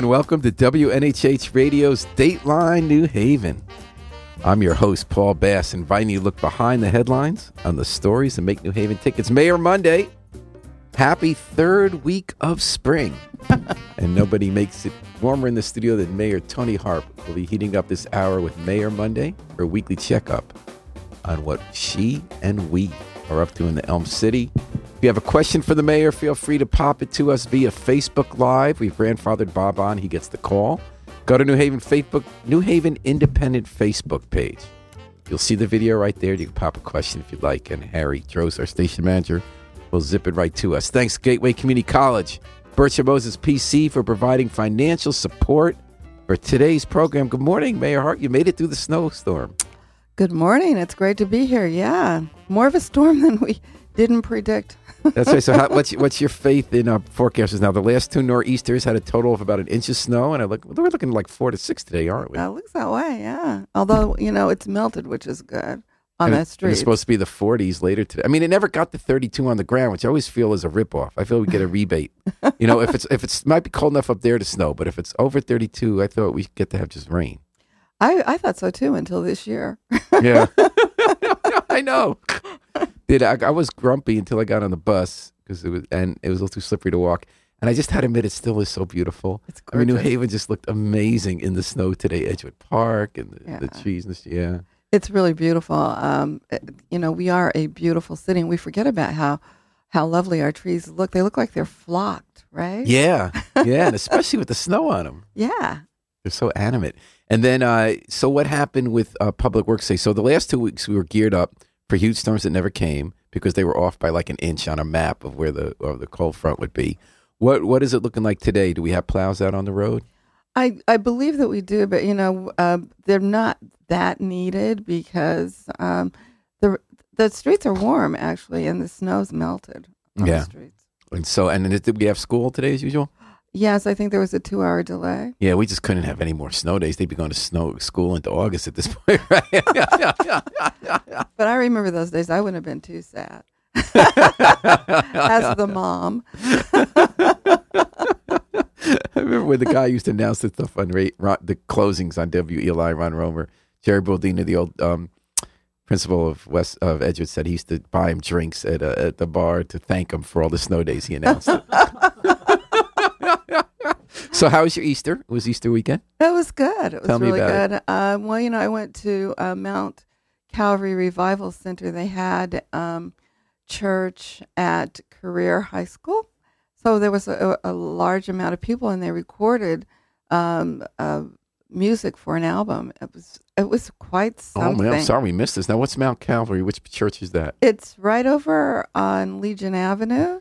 And welcome to WNHH Radio's Dateline New Haven. I'm your host, Paul Bass, inviting you to look behind the headlines on the stories that make New Haven tickets. Mayor Monday, happy third week of spring. and nobody makes it warmer in the studio than Mayor Toni Harp. We'll be heating up this hour with Mayor Monday for a weekly checkup on what she and we are up to in the Elm City. If you have a question for the mayor, feel free to pop it to us via Facebook Live. We've grandfathered Bob on, he gets the call. Go to New Haven Facebook, New Haven Independent Facebook page. You'll see the video right there. You can pop a question if you'd like, and Harry Droz, our station manager, will zip it right to us. Thanks, Gateway Community College, Birch Moses PC for providing financial support for today's program. Good morning, Mayor Harp. You made it through the snowstorm. Good morning. It's great to be here. Yeah, more of a storm than we didn't predict. That's right. So, how, what's what's your faith in uh, forecasters now? The last two nor'easters had a total of about an inch of snow, and I look we're looking like four to six today, aren't we? That looks that way. Yeah. Although you know it's melted, which is good on and that street. it's supposed to be the 40s later today. I mean, it never got to 32 on the ground, which I always feel is a ripoff. I feel we get a rebate. you know, if it's if it's might be cold enough up there to snow, but if it's over 32, I thought we get to have just rain. I I thought so too until this year. Yeah, I know. Did I, I was grumpy until I got on the bus because it was and it was a little too slippery to walk. And I just had to admit, it still is so beautiful. It's I mean, New. Haven just looked amazing in the snow today. Edgewood Park and the, the trees and the, yeah. It's really beautiful. Um, you know, we are a beautiful city, and we forget about how how lovely our trees look. They look like they're flocked, right? Yeah, yeah, and especially with the snow on them. Yeah. They're so animate. And then, uh, so what happened with uh, Public Works Day? So the last two weeks we were geared up for huge storms that never came because they were off by like an inch on a map of where the of the cold front would be. What what is it looking like today? Do we have plows out on the road? I, I believe that we do, but you know, uh, they're not that needed because um, the the streets are warm actually, and the snow's melted on Yeah. the streets. And so, and did we have school today as usual? Yes, I think there was a two hour delay. Yeah, we just couldn't have any more snow days. They'd be going to snow school into August at this point, right? But I remember those days. I wouldn't have been too sad as the mom. I remember when the guy used to announce the stuff on ra- the closings on WELI, Ron Romer, Jerry Baldina, the old um, principal of West of Edgewood, said he used to buy him drinks at uh, at the bar to thank him for all the snow days he announced. so, how was your Easter? It was Easter weekend. It was good. It was Tell really good. Uh, well, you know, I went to uh, Mount Calvary Revival Center. They had um, church at Career High School, so there was a, a large amount of people, and they recorded um, uh, music for an album. It was it was quite something. Oh man, I'm sorry we missed this. Now, what's Mount Calvary? Which church is that? It's right over on Legion Avenue.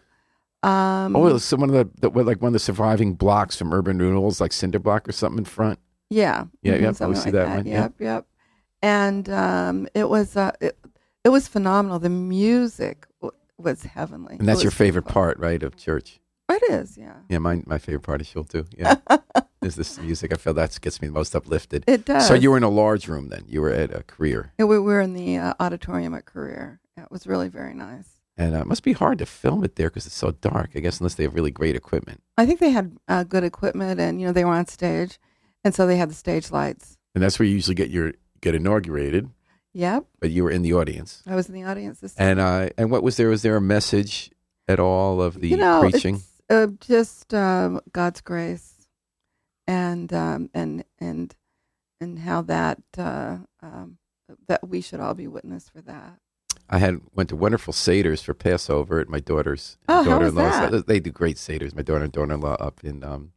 Um, Oh, it's one of the, the like one of the surviving blocks from Urban Renewals, like Cinder Block or something in front. Yeah. Yeah, mhm, yep, I something see like that one, Yep, yep. And um, it was uh, it, it was phenomenal. The music w- was heavenly. And that's your favorite beautiful. part, right, of church? It is, yeah. Yeah, my my favorite part is Shul too. Yeah, is this music? I feel that gets me the most uplifted. It does. So you were in a large room then. You were at a career, Yeah, we were in the uh, auditorium at Career. Yeah, It was really very nice. And uh, it must be hard to film it there because it's so dark. I guess unless they have really great equipment, I think they had uh, good equipment, and you know they were on stage, and so they had the stage lights. and that's where you usually get your get inaugurated. Yep, But you were in the audience, I was in the audience this time. and uh, and what was there? Was there a message at all of the you know, preaching? it's, uh, just um, God's grace, and um, and and and how that uh, um, that we should all be witness for that. I had went to wonderful seders for Passover at my daughter's Oh, daughter-in-law's. They do great seders. My daughter and daughter-in-law up in um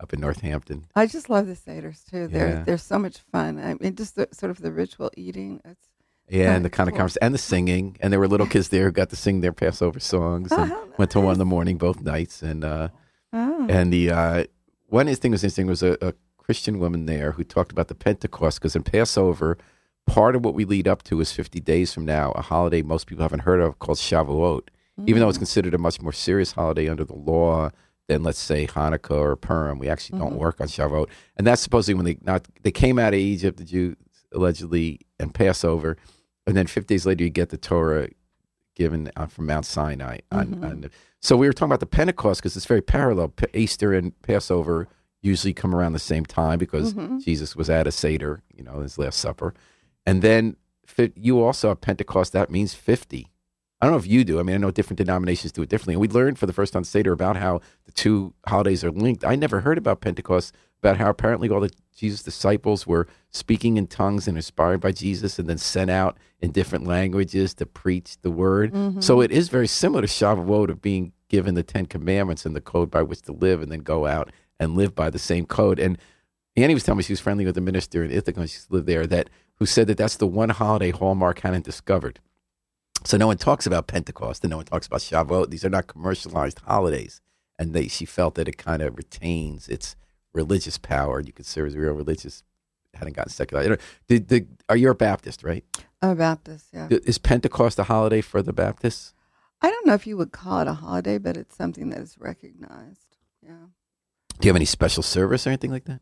up in Northampton. I just love the seders too. They're Yeah. they're so much fun. I mean, just the, sort of the ritual eating. It's Yeah, and the kind of conversation and the singing, and there were little kids there who got to sing their Passover songs. Oh, And how went to one in the morning both nights, and uh, oh. and the uh, one thing was interesting was a, a Christian woman there who talked about the Pentecost because in Passover, part of what we lead up to is fifty days from now, a holiday most people haven't heard of called Shavuot. Even though it's Mm. considered a much more serious holiday under the law than let's say Hanukkah or Purim, we actually don't Mhm. work on Shavuot, and that's supposedly when they not they came out of Egypt, the Jews allegedly, and Passover, and then fifty days later you get the Torah given from Mount Sinai. On, Mhm. on the, so we were talking about the Pentecost because it's very parallel. P- Easter and Passover usually come around the same time because Mhm. Jesus was at a Seder, you know, his Last Supper. And then you also have Pentecost, that means 50. I don't know if you do. I mean, I know different denominations do it differently. And we learned for the first time Seder about how the two holidays are linked. I never heard about Pentecost, about how apparently all the Jesus disciples were speaking in tongues and inspired by Jesus and then sent out in different languages to preach the word. Mm-hmm. So it is very similar to Shavuot of being given the Ten Commandments and the code by which to live and then go out and live by the same code. And Annie was telling me she was friendly with the minister in Ithaca, and she lived there, that who said that that's the one holiday Hallmark hadn't discovered. So no one talks about Pentecost and no one talks about Shavuot. These are not commercialized holidays. And they, she felt that it kind of retains its religious power. You could serve as a real religious, hadn't gotten secular. Don't- Did, are you a Baptist, right? A Baptist, yeah. Is Pentecost a holiday for the Baptists? I don't know if you would call it a holiday, but it's something that is recognized. Yeah. Do you have any special service or anything like that?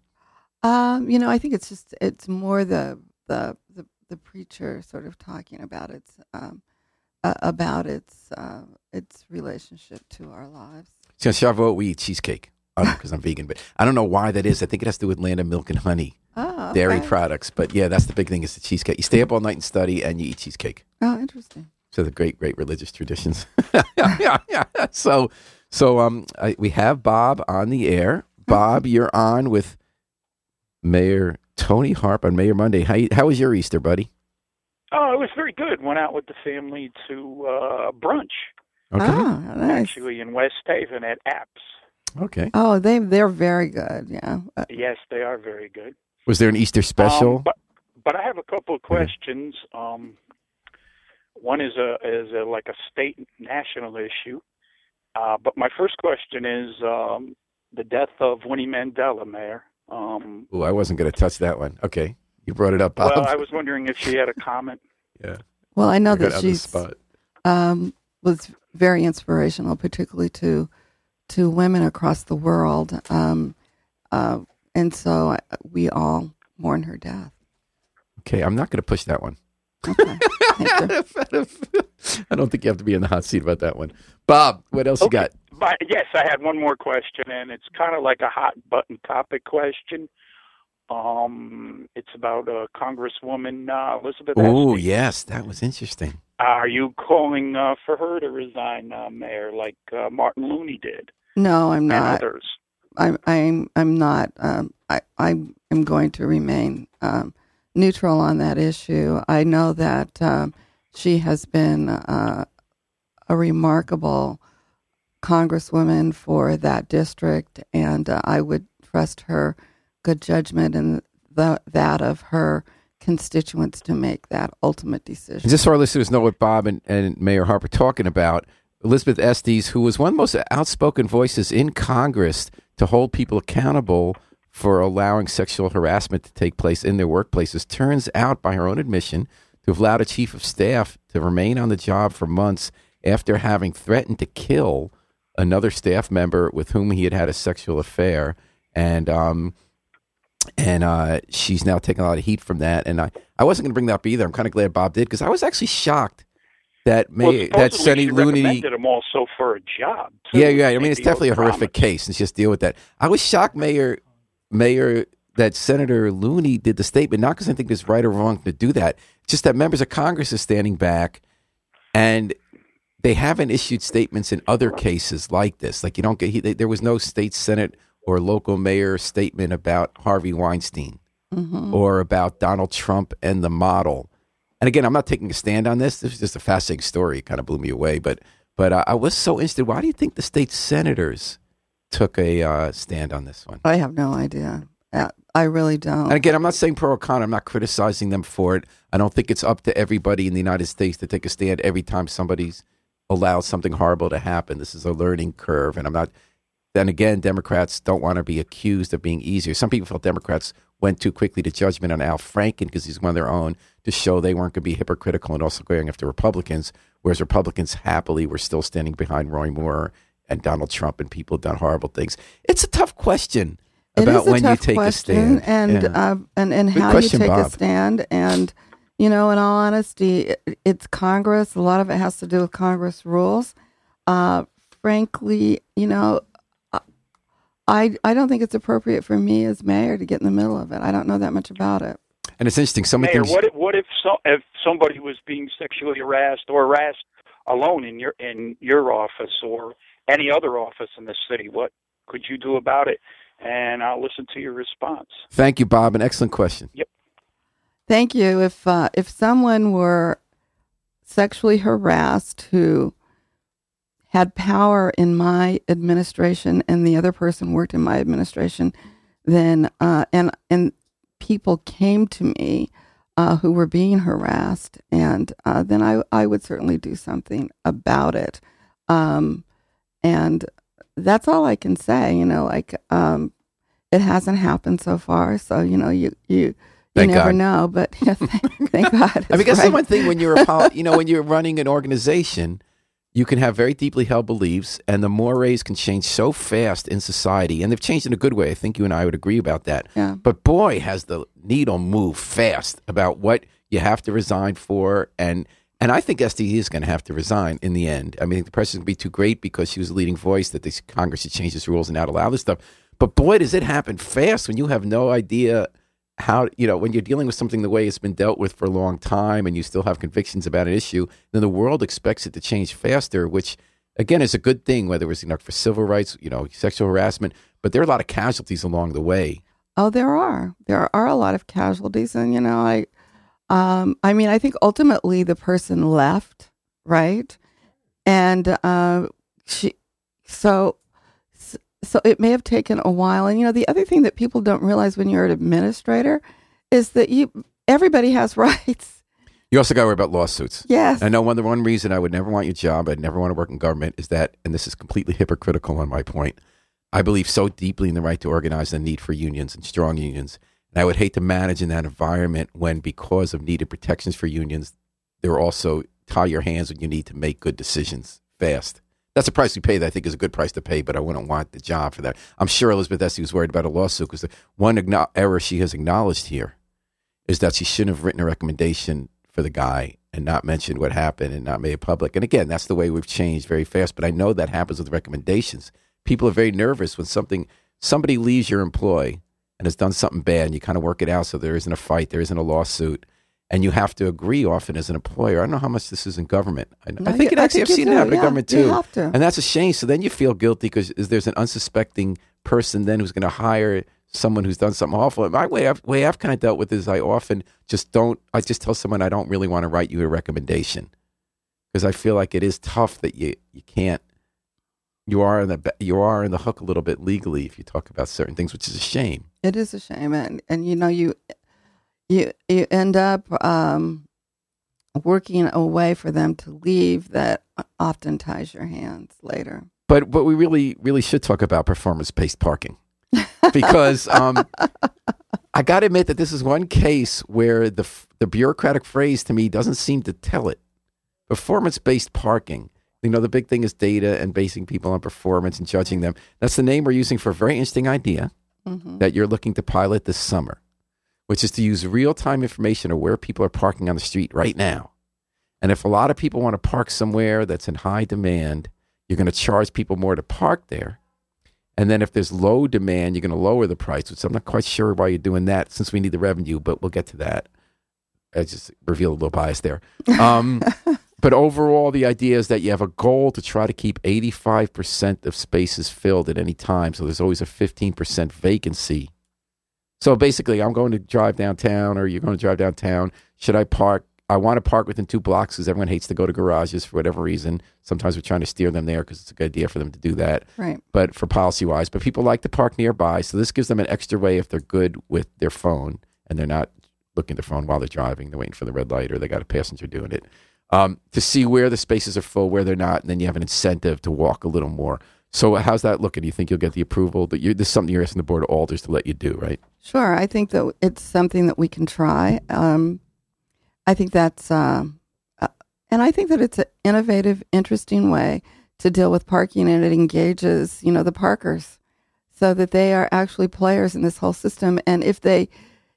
Um, you know, I think it's just it's more the the the, the preacher sort of talking about its um, uh, about its uh, its relationship to our lives. So Shavuot, we eat cheesecake. Because I'm vegan, but I don't know why that is. I think it has to do with land of milk and honey, Oh, dairy products. But yeah, that's the big thing is the cheesecake. You stay up all night and study, and you eat cheesecake. Oh, interesting. So the great, great religious traditions. yeah, yeah, yeah. So, so um, I, we have Bob on the air. Bob, you're on with Mayor Toni Harp on Mayor Monday. How you, how was your Easter, buddy? Oh, it was very good. Went out with the family to uh, brunch, Okay, Oh, nice. actually in West Haven at Apps. okay. Oh, they they're very good. Yeah. Uh, Yes, they are very good. Was there an Easter special? Um, but but I have a couple of questions. Um, one is a is a, like a state national issue. Uh, but my first question is um, the death of Winnie Mandela, Mayor. Um, Oh, I wasn't going to touch that one. Okay, you brought it up, Bob. well, I was wondering if she had a comment. yeah, well, I know I that on she's spot. um, was very inspirational, particularly to to women across the world. Um, uh, and so we all mourn her death. Okay, I'm not going to push that one. Okay. I don't think you have to be in the hot seat about that one. Bob, what else you got? But yes, I had one more question, and it's kind of like a hot button topic question. Um, it's about uh, Congresswoman uh, Elizabeth. Oh, yes, that was interesting. Are you calling uh, for her to resign, uh, Mayor, like uh, Martin Looney did No, I'm and not. others? I'm I'm I'm not. Um, I I am going to remain um, neutral on that issue. I know that um, she has been uh, a remarkable congresswoman for that district, and uh, I would trust her good judgment and the, that of her constituents to make that ultimate decision. Just so our listeners know what Bob and, and Mayor Harper are talking about, Elizabeth Esty, who was one of the most outspoken voices in Congress to hold people accountable for allowing sexual harassment to take place in their workplaces, turns out, by her own admission, to have allowed a chief of staff to remain on the job for months after having threatened to kill another staff member with whom he had had a sexual affair. And um, and uh, she's now taking a lot of heat from that. And I, I wasn't going to bring that up either. I'm kind of glad Bob did because I was actually shocked that Well, May, that supposedly Senny she Looney. recommended him also for a job. too, Yeah, yeah. I mean, it's definitely a horrific case. Let's just deal with that. I was shocked, Mayor, Mayor, that Senator Looney did the statement, not because I think it's right or wrong to do that, just that members of Congress are standing back and they haven't issued statements in other cases like this. Like you don't get, he, there was no state senate or local mayor statement about Harvey Weinstein Mhm. or about Donald Trump and the model. And again, I'm not taking a stand on this. This is just a fascinating story. It kind of blew me away. But but uh, I was so interested. Why do you think the state senators took a uh, stand on this one? I have no idea. Uh, I really don't. And again, I'm not saying pro or con. I'm not criticizing them for it. I don't think it's up to everybody in the United States to take a stand every time somebody's allows something horrible to happen. This is a learning curve, and I'm not. Then again, Democrats don't want to be accused of being easier. Some people felt Democrats went too quickly to judgment on Al Franken because he's one of their own to show they weren't going to be hypocritical and also going after Republicans, whereas Republicans happily were still standing behind Roy Moore and Donald Trump and people who've done horrible things. It's a tough question about when you take a stand. and Yeah. uh, and and how you take Bob. a stand, and you know, in all honesty, it's Congress. A lot of it has to do with Congress rules. Uh, frankly, you know, I- I I don't think it's appropriate for me as mayor to get in the middle of it. I don't know that much about it. And it's interesting. Some Mayor, things. what if what if so, if somebody was being sexually harassed or harassed alone in your in your office or any other office in the city? What could you do about it? And I'll listen to your response. Thank you, Bob. An excellent question. Thank you. If uh, if someone were sexually harassed who had power in my administration and the other person worked in my administration, then uh, and and people came to me uh, who were being harassed, and uh, then I I would certainly do something about it. Um, and that's all I can say. You know, like um, it hasn't happened so far. So you know, you you. You Thank never God. know, but thank, thank God. I mean, that's the one thing when you're a you know when you're running an organization, you can have very deeply held beliefs, and the mores can change so fast in society, and they've changed in a good way. I think you and I would agree about that. Yeah. But boy, has the needle moved fast about what you have to resign for, and and I think Esty is going to have to resign in the end. I mean, the pressure's going to be too great because she was a leading voice that this Congress should change its rules and not allow this stuff. But boy, does it happen fast when you have no idea how you know when you're dealing with something the way it's been dealt with for a long time and you still have convictions about an issue then the world expects it to change faster which again is a good thing whether it was you know for civil rights you know sexual harassment but there are a lot of casualties along the way Oh, there are. There are a lot of casualties, and you know, I, um, I mean, I think ultimately the person left, right, and uh, she, so, so it may have taken a while. And you know, the other thing that people don't realize when you're an administrator is that you, everybody has rights. you also got to worry about lawsuits Yes. I know one the one reason I would never want your job, I'd never want to work in government is that, and this is completely hypocritical on my point. I believe so deeply in the right to organize and the need for unions and strong unions. And I would hate to manage in that environment when, because of needed protections for unions, there are also tie your hands when you need to make good decisions fast. That's a price we pay that I think is a good price to pay, but I wouldn't want the job for that. I'm sure Elizabeth Esty was worried about a lawsuit because the one error she has acknowledged here is that she shouldn't have written a recommendation for the guy and not mentioned what happened and not made it public. And again, that's the way we've changed very fast. But I know that happens with recommendations. People are very nervous when something somebody leaves your employ and has done something bad, and you kind of work it out so there isn't a fight, there isn't a lawsuit, and you have to agree often as an employer. I don't know how much this is in government. I, No, I think it actually I've seen it happen in government too, and that's a shame. So then you feel guilty because there's an unsuspecting person then who's going to hire someone who's done something awful. And my way, I've, way I've kind of dealt with is I often just don't. I just tell someone I don't really want to write you a recommendation because I feel like it is tough that you you can't. You are in the you are in the hook a little bit legally if you talk about certain things, which is a shame. It is a shame, and and you know you you you end up um, working a way for them to leave that often ties your hands later. But but we really really should talk about performance based parking because um, I got to admit that this is one case where the the bureaucratic phrase to me doesn't seem to tell it. Performance based parking. You know, the big thing is data and basing people on performance and judging them. That's the name we're using for a very interesting idea hmm that you're looking to pilot this summer, which is to use real time information of where people are parking on the street right now. And if a lot of people want to park somewhere that's in high demand, you're going to charge people more to park there. And then if there's low demand, you're going to lower the price, which I'm not quite sure why you're doing that since we need the revenue, but we'll get to that. I just revealed a little bias there. Um, but overall, the idea is that you have a goal to try to keep 85% of spaces filled at any time. So there's always a 15% vacancy. So basically, I'm going to drive downtown, or you're going to drive downtown. Should I park? I want to park within two blocks because everyone hates to go to garages for whatever reason. Sometimes we're trying to steer them there because it's a good idea for them to do that Right. but for policy wise. But people like to park nearby, so this gives them an extra way if they're good with their phone and they're not looking at their phone while they're driving. They're waiting for the red light or they got a passenger doing it. Um, to see where the spaces are full, where they're not, and then you have an incentive to walk a little more. So how's that looking? Do you think you'll get the approval? That you, this is something you're asking the board of alders to let you do, right? Sure. I think that it's something that we can try. Um, I think that's, uh, uh, and I think that it's an innovative, interesting way to deal with parking, and it engages, you know, the parkers, so that they are actually players in this whole system. And if they,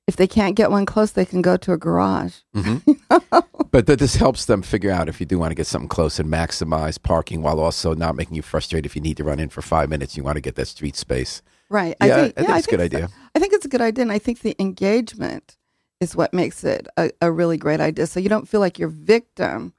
if they can't get one close, they can go to a garage. But that this helps them figure out if you do want to get something close and maximize parking while also not making you frustrated if you need to run in for five minutes. You want to get that street space. Right. Yeah, I think, think yeah, it's a good so. idea. I think it's a good idea, and I think the engagement is what makes it a, a really great idea. So you don't feel like you're victim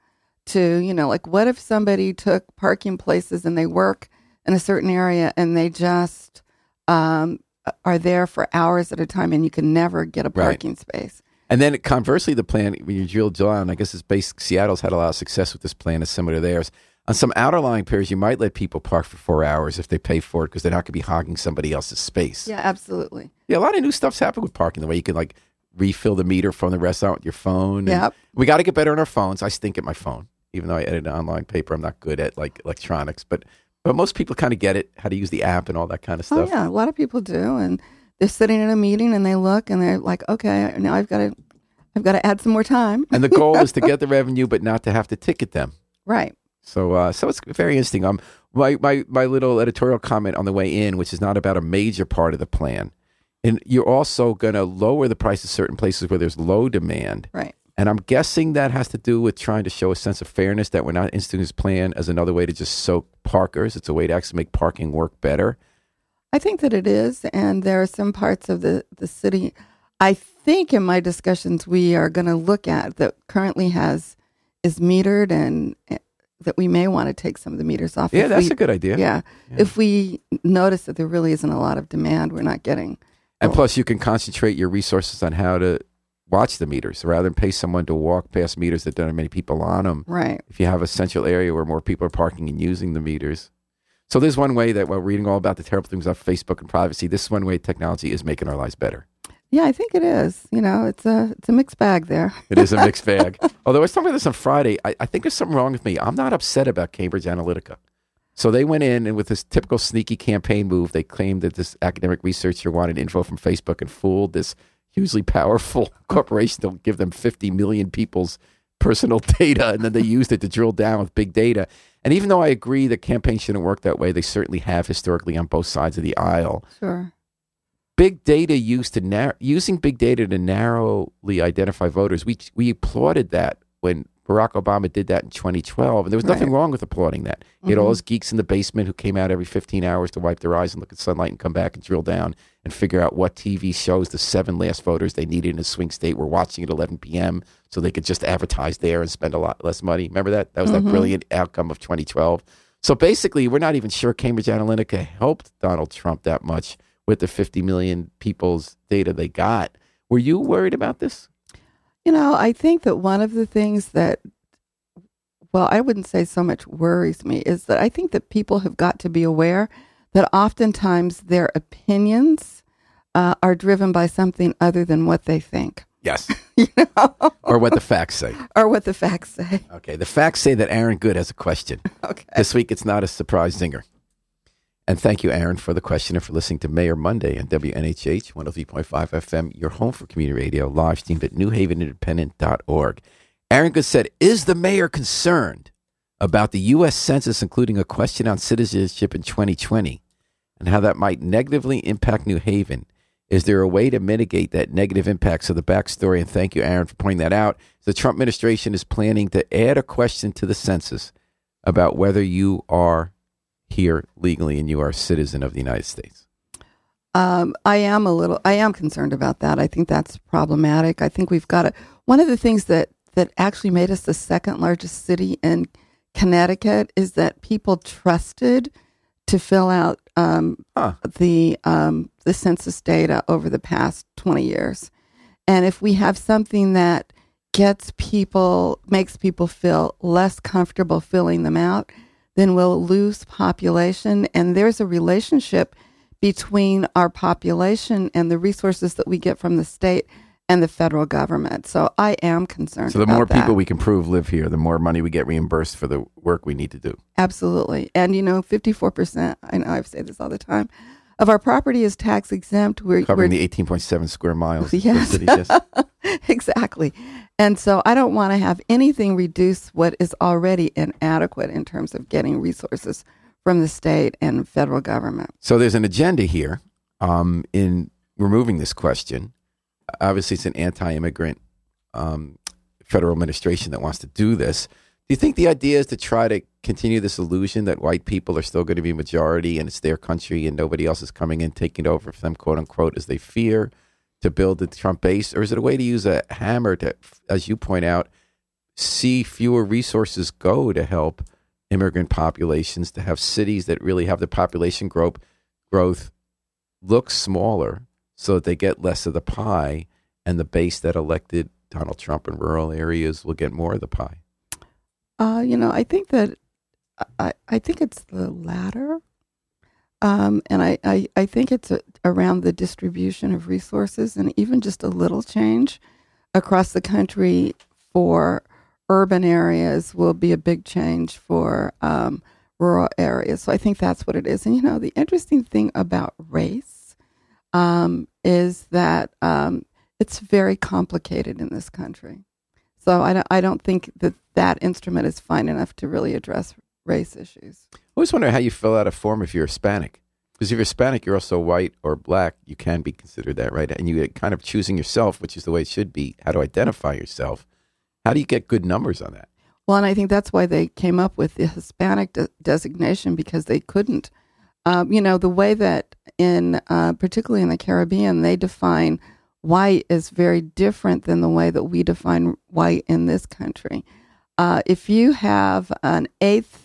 to, you know, like what if somebody took parking places and they work in a certain area and they just um, are there for hours at a time and you can never get a Right. parking space. And then conversely, the plan when you drill down, I guess it's based. Seattle's had a lot of success with this plan, is similar to theirs. On some outer lying pairs, you might let people park for four hours if they pay for it because they're not going to be hogging somebody else's space. Yeah, absolutely. Yeah, a lot of new stuff's happened with parking. The way you can like refill the meter from the restaurant with your phone. Yep. We got to get better on our phones. I stink at my phone, even though I edit an online paper. I'm not good at like electronics, but but most people kind of get it how to use the app and all that kind of stuff. Oh stuff. yeah, a lot of people do, and they're sitting in a meeting and they look and they're like, okay, now I've got to, I've got to add some more time. And the goal is to get the revenue, but not to have to ticket them. Right. So, uh, so it's very interesting. Um, my, my my little editorial comment on the way in, which is not about a major part of the plan, and you're also going to lower the price of certain places where there's low demand. Right. And I'm guessing that has to do with trying to show a sense of fairness that we're not instituting this plan as another way to just soak parkers. It's a way to actually make parking work better. I think that it is, and there are some parts of the the city. I think in my discussions we are going to look at that currently has is metered and uh, that we may want to take some of the meters off. Yeah, that's we, a good idea. Yeah. if we notice that there really isn't a lot of demand, we're not getting. And plus, you can concentrate your resources on how to watch the meters rather than pay someone to walk past meters that don't have many people on them. Right. if you have a central area where more people are parking and using the meters. So there's one way that while reading all about the terrible things of Facebook and privacy, this is one way technology is making our lives better. Yeah, I think it is. You know, it's a it's a mixed bag there. It is a mixed bag. Although I was talking about this on Friday, I, I think there's something wrong with me. I'm not upset about Cambridge Analytica. So they went in and with this typical sneaky campaign move, they claimed that this academic researcher wanted info from Facebook and fooled this hugely powerful corporation to give them 50 million people's personal data, and then they used it to drill down with big data. And even though I agree that campaigns shouldn't work that way, they certainly have historically on both sides of the aisle. Sure. Big data used to nar- using big data to narrowly identify voters. We we applauded that when Barack Obama did that in 2012, and there was nothing Right. wrong with applauding that. He had all mm-hmm. those geeks in the basement who came out every 15 hours to wipe their eyes and look at sunlight and come back and drill down and figure out what TV shows the seven last voters they needed in a swing state were watching at 11 p.m. so they could just advertise there and spend a lot less money. Remember that? That was that mm-hmm. brilliant outcome of 2012. So basically, we're not even sure Cambridge Analytica helped Donald Trump that much with the 50 million people's data they got. Were you worried about this? You know, I think that one of the things that, well, I wouldn't say so much worries me is that I think that people have got to be aware that oftentimes their opinions uh, are driven by something other than what they think, Yes. you know, or what the facts say. or what the facts say. Okay. The facts say that Aaron Goode has a question. Okay. This week, it's not a surprise zinger. And thank you, Aaron, for the question and for listening to Mayor Monday on WNHH 103.5 FM, your home for community radio, live streamed at newhavenindependent.org. Aaron Goode said, Is the mayor concerned about the U.S. Census including a question on citizenship in 2020 and how that might negatively impact New Haven? Is there a way to mitigate that negative impact? So, the backstory, and thank you, Aaron, for pointing that out. The Trump administration is planning to add a question to the census about whether you are here legally and you are a citizen of the United States. Um, I am a little, I am concerned about that. I think that's problematic. I think we've got to, one of the things that, that actually made us the second largest city in Connecticut is that people trusted to fill out um, Huh. the um, the census data over the past 20 years. And if we have something that gets people, makes people feel less comfortable filling them out, then we'll lose population. And there's a relationship between our population and the resources that we get from the state and the federal government. So I am concerned. So, the more that. people we can prove live here, the more money we get reimbursed for the work we need to do. Absolutely. And you know, 54%, I know I've said this all the time, of our property is tax exempt. We're, Covering we're the 18.7 square miles Yes. exactly. And so I don't want to have anything reduce what is already inadequate in terms of getting resources from the state and federal government. So, there's an agenda here um, in removing this question. Obviously, it's an anti immigrant um, federal administration that wants to do this. Do you think the idea is to try to continue this illusion that white people are still going to be majority and it's their country and nobody else is coming in taking over for them, quote unquote, as they fear to build the Trump base? Or is it a way to use a hammer to, as you point out, see fewer resources go to help immigrant populations, to have cities that really have the population growth, growth look smaller so that they get less of the pie and the base that elected Donald Trump in rural areas will get more of the pie? Uh, you know, I think that I, I think it's the latter. Um, and I, I, I think it's a, around the distribution of resources and even just a little change across the country for urban areas will be a big change for um, rural areas. So I think that's what it is. And, you know, the interesting thing about race um, is that um, it's very complicated in this country. So I don't, I don't think that that instrument is fine enough to really address race issues. I always wonder how you fill out a form if you're Hispanic. Because if you're Hispanic, you're also white or black. You can be considered that, right? And you kind of choosing yourself, which is the way it should be, how to identify yourself. How do you get good numbers on that? Well, and I think that's why they came up with the Hispanic de- designation because they couldn't. Um, you know, the way that in, uh, particularly in the Caribbean, they define white is very different than the way that we define white in this country. Uh, if you have an eighth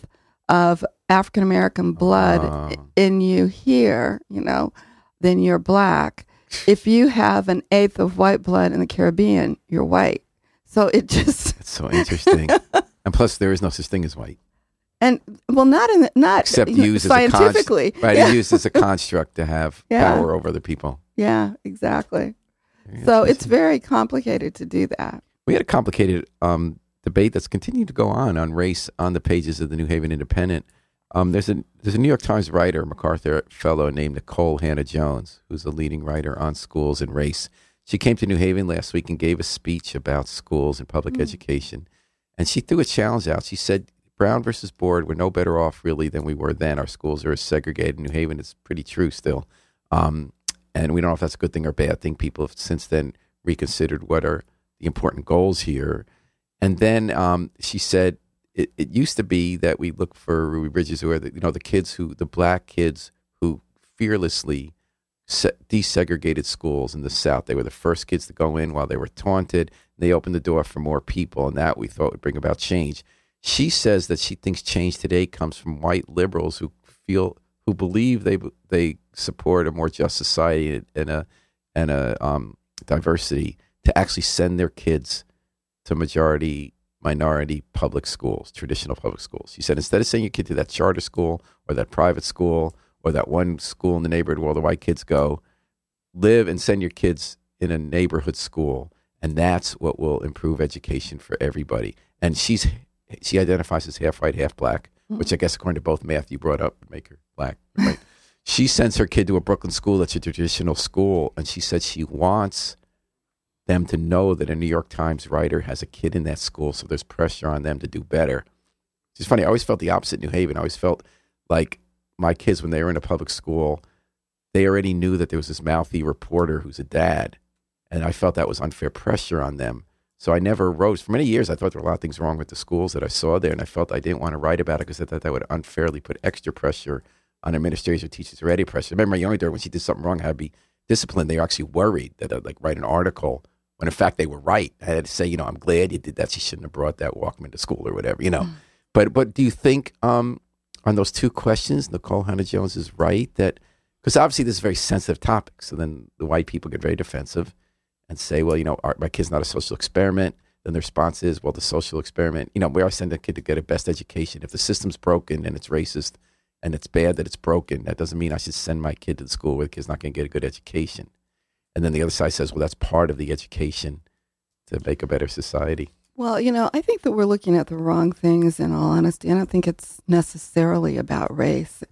of African American blood Ah. in you here, you know, then you're black. If you have an eighth of white blood in the Caribbean, you're white. So it just That's so interesting. and plus, there is no such thing as white, and well, not in the, not except used as a const- scientifically, right? Yeah, Used as a construct to have Yeah. power over other people. yeah, exactly. Very So it's very complicated to do that. We had a complicated um, debate that's continued to go on on race on the pages of the New Haven Independent. Um, there's a there's a New York Times writer, MacArthur fellow named Nikole Hannah Jones, who's a leading writer on schools and race. She came to New Haven last week and gave a speech about schools and public education, and she threw a challenge out. She said, "Brown versus Board, we're no better off really than we were then. Our schools are as segregated. New Haven is pretty true still, um, and we don't know if that's a good thing or bad thing. People have since then reconsidered what are the important goals here." And then um, she said, it, it used to be that we look for Ruby Bridges, who are the, you know the kids who the black kids who fearlessly se- desegregated schools in the South. They were the first kids to go in while they were taunted. They opened the door for more people, and that we thought would bring about change. She says that she thinks change today comes from white liberals who feel who believe they they support a more just society and a and a um, diversity to actually send their kids to majority minority public schools, traditional public schools. She said instead of sending your kid to that charter school or that private school or that one school in the neighborhood where all the white kids go, live and send your kids in a neighborhood school, and that's what will improve education for everybody. And she's she identifies as half white, half black, mm-hmm. which I guess according to both math you brought up would make her black, right? she sends her kid to a Brooklyn school that's a traditional school, and she said she wants them to know that a New York Times writer has a kid in that school, so there's pressure on them to do better. It's funny. I always felt the opposite in New Haven. I always felt like my kids, when they were in a public school, they already knew that there was this mouthy reporter who's a dad, and I felt that was unfair pressure on them. So I never wrote. For many years, I thought there were a lot of things wrong with the schools that I saw there, and I felt I didn't want to write about it because I thought that would unfairly put extra pressure on administrators or teachers already pressure. I remember my younger daughter, when she did something wrong, to be disciplined. They were actually worried that I'd like write an article when in fact they were right. I had to say, you know, I'm glad you did that. She shouldn't have brought that Walkman to school or whatever, you know. But but do you think um, on those two questions, Nikole Hannah Jones is right that because obviously this is a very sensitive topic. So then the white people get very defensive and say, well, you know, our, my kid's not a social experiment. Then the response is, well, the social experiment, you know, we always send a kid to get a best education. If the system's broken and it's racist and it's bad that it's broken, that doesn't mean I should send my kid to the school where the kid's not going to get a good education. And then the other side says, well, that's part of the education to make a better society. Well, you know, I think that we're looking at the wrong things in all honesty. I don't think it's necessarily about race.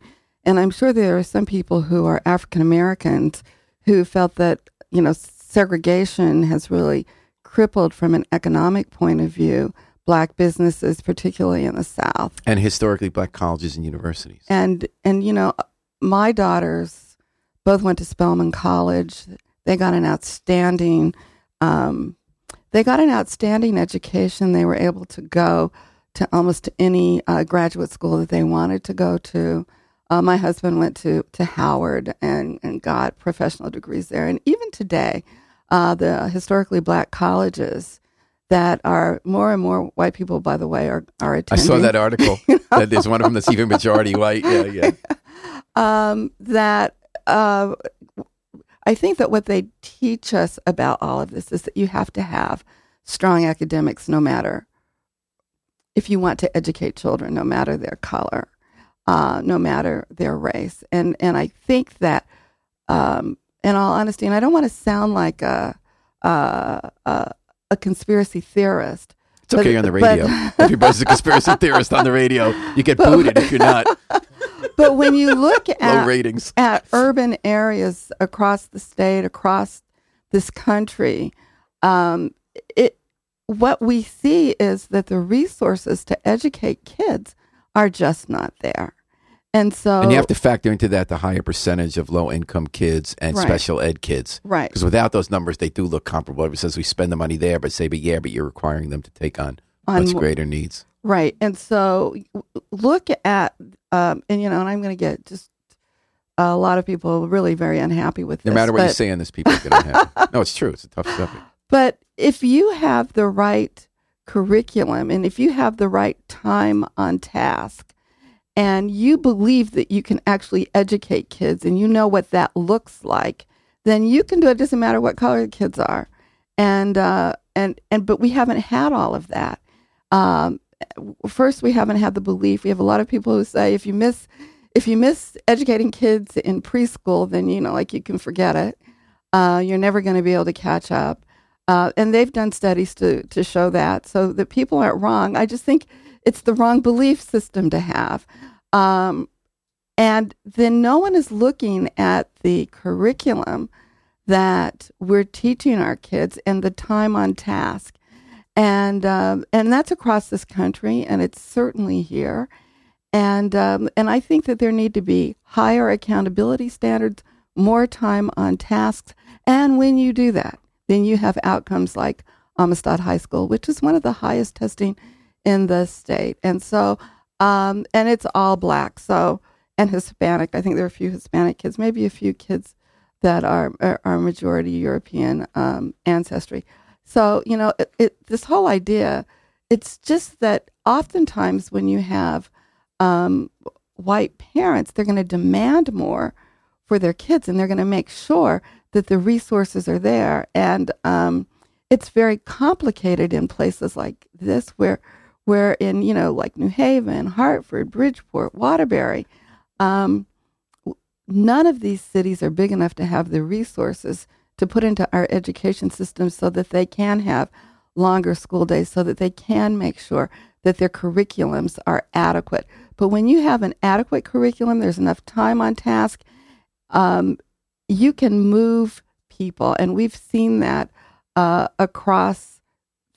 And I'm sure there are some people who are African Americans who felt that, you know, segregation has really crippled from an economic point of view black businesses, particularly in the South. And historically, black colleges and universities. And and you know, my daughters both went to Spelman College. They got an outstanding um, they got an outstanding education. They were able to go to almost any uh, graduate school that they wanted to go to. Uh, my husband went to, to Howard and, and got professional degrees there. And even today, uh, the historically black colleges that are more and more white people, by the way, are, are attending. I saw that article. you know? That there's one of them that's even majority white. Yeah, yeah. um, that uh, I think that what they teach us about all of this is that you have to have strong academics no matter if you want to educate children, no matter their color, uh, no matter their race. And, and I think that, um, in all honesty, and I don't want to sound like a, a, a, a conspiracy theorist. It's okay but, on the radio. But, Everybody's a conspiracy theorist on the radio. You get booted if you're not. But when you look at ratings at urban areas across the state, across this country, um, it what we see is that the resources to educate kids are just not there. And so And you have to factor into that the higher percentage of low income kids and Right. special ed kids. right. Because without those numbers, they do look comparable. It says we spend the money there, but say, but yeah, but you're requiring them to take on On much greater needs. Right. And so look at, um, and you know, and I'm going to get just a lot of people really very unhappy with No this. matter what you but- say on this, people are going to have. no, it's true. It's a tough subject. But if you have the right curriculum and if you have the right time on task and you believe that you can actually educate kids and you know what that looks like, then you can do it. It doesn't matter what color the kids are. And, uh, and, and, but we haven't had all of that. Um, first, we haven't had the belief. We have a lot of people who say if you miss, if you miss educating kids in preschool, then, you know, like you can forget it. Uh, you're never going to be able to catch up. Uh, and they've done studies to, to show that so that people aren't wrong. I just think it's the wrong belief system to have. Um, and then no one is looking at the curriculum that we're teaching our kids and the time on task. And, um, and that's across this country, and it's certainly here. And, um, and I think that there need to be higher accountability standards, more time on tasks. And when you do that, then you have outcomes like Amistad High School, which is one of the highest testing in the state. And so, um, and it's all black. So, and Hispanic. I think there are a few Hispanic kids, maybe a few kids that are are, are majority European um, ancestry. So, you know, it, it, this whole idea, it's just that oftentimes when you have um, white parents, they're going to demand more for their kids and they're going to make sure that the resources are there. And um, it's very complicated in places like this where where in, you know, like New Haven, Hartford, Bridgeport, Waterbury, um, none of these cities are big enough to have the resources to put into our education system so that they can have longer school days, so that they can make sure that their curriculums are adequate. But when you have an adequate curriculum, there's enough time on task, um, you can move people. And we've seen that uh, across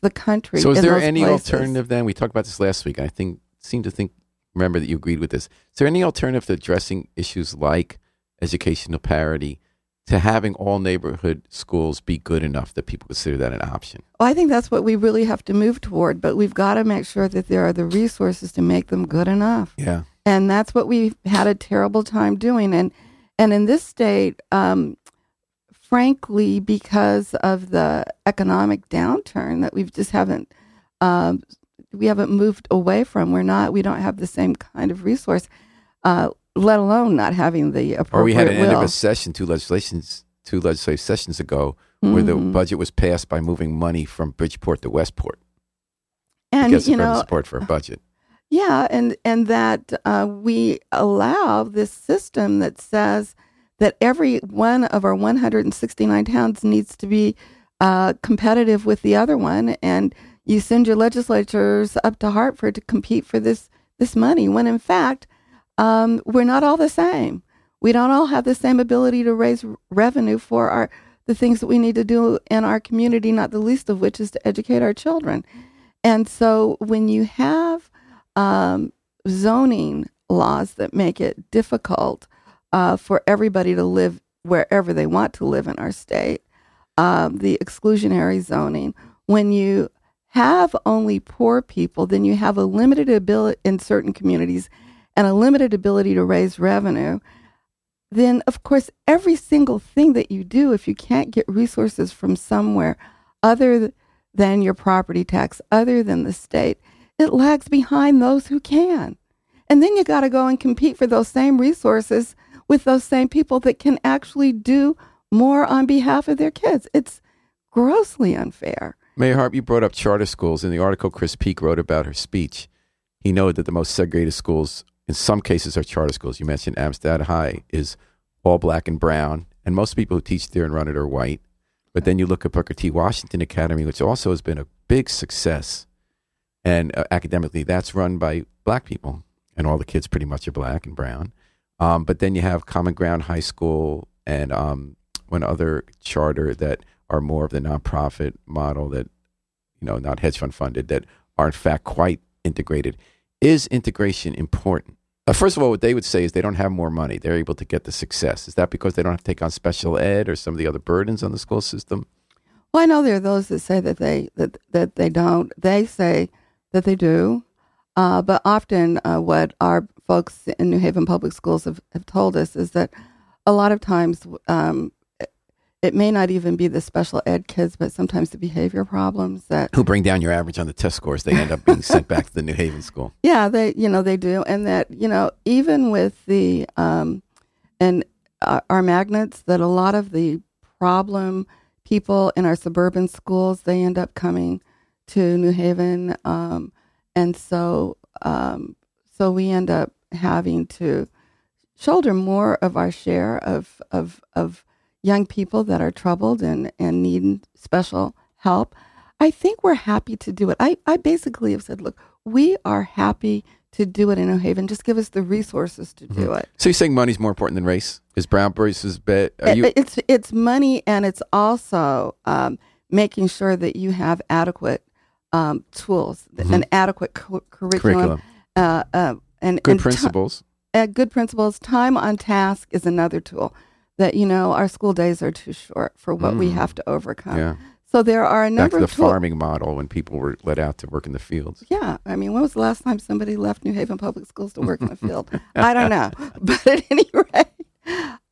the country. So, is there any places. alternative then? We talked about this last week. I think seem to think remember that you agreed with this. Is there any alternative to addressing issues like educational parity to having all neighborhood schools be good enough that people consider that an option? Well, I think that's what we really have to move toward, but we've got to make sure that there are the resources to make them good enough. Yeah. and that's what we've had a terrible time doing. And and in this state, um, frankly, because of the economic downturn that we've just haven't um, we haven't moved away from. We're not. We don't have the same kind of resource. Uh, let alone not having the appropriate Or we had an end of a session, two legislations, two legislative sessions ago, where the Mhm. budget was passed by moving money from Bridgeport to Westport and because you know, support for a budget. Yeah, and and that uh, we allow this system that says that every one of our 169 towns needs to be uh, competitive with the other one, and you send your legislators up to Hartford to compete for this this money. When in fact, um, we're not all the same. We don't all have the same ability to raise revenue for our the things that we need to do in our community. Not the least of which is to educate our children. And so when you have um, zoning laws that make it difficult uh, for everybody to live wherever they want to live in our state, um, the exclusionary zoning, when you have only poor people, then you have a limited ability in certain communities and a limited ability to raise revenue. Then, of course, every single thing that you do, if you can't get resources from somewhere other than your property tax, other than the state, it lags behind those who can. And then you got to go and compete for those same resources with those same people that can actually do more on behalf of their kids. It's grossly unfair. Mayor Harp, you brought up charter schools. In the article Chris Peak wrote about her speech, he noted that the most segregated schools, in some cases, are charter schools. You mentioned Amistad High is all black and brown, and most people who teach there and run it are white. But then you look at Booker T. Washington Academy, which also has been a big success, and uh, academically, that's run by black people, and all the kids pretty much are black and brown. Um, but then you have Common Ground High School and um, one other charter that are more of the nonprofit model that, you know, not hedge fund funded, that are in fact quite integrated. Is integration important? Uh, first of all, what they would say is they don't have more money. They're able to get the success. Is that because they don't have to take on special ed or some of the other burdens on the school system? Well, I know there are those that say that they that that they don't. They say that they do, uh, but often uh, what our folks in New Haven Public Schools have, have told us is that a lot of times um, it may not even be the special ed kids, but sometimes the behavior problems that who bring down your average on the test scores. They end up being sent back to the New Haven school. Yeah, they you know they do, and that you know even with the um, and uh, our magnets, that a lot of the problem people in our suburban schools they end up coming to New Haven, um, and so um, so we end up having to shoulder more of our share of of of young people that are troubled and, and need special help, I think we're happy to do it. I, I basically have said, look, we are happy to do it in New Haven. Just give us the resources to do mm-hmm. it. So you're saying money's more important than race? Is brown versus bet? You- it's it's money, and it's also um, making sure that you have adequate um, tools, mm-hmm. an adequate cu- curriculum, curriculum. Uh, uh, and good and principles. T- uh, good principles. Time on task is another tool that you know our school days are too short for what mm. we have to overcome. Yeah. So there are a number Back to the farming model when people were let out to work in the fields. Yeah, I mean, when was the last time somebody left New Haven Public Schools to work in the field? I don't know, but at any rate,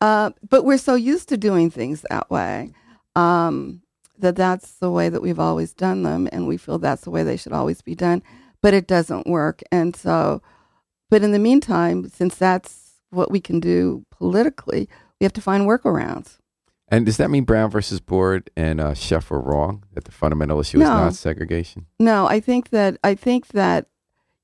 uh, but we're so used to doing things that way um, that that's the way that we've always done them, and we feel that's the way they should always be done. But it doesn't work, and so, but in the meantime, since that's what we can do politically, we have to find workarounds. And does that mean Brown versus Board and uh, Sheff were wrong that the fundamental issue no. is not segregation? No, I think that I think that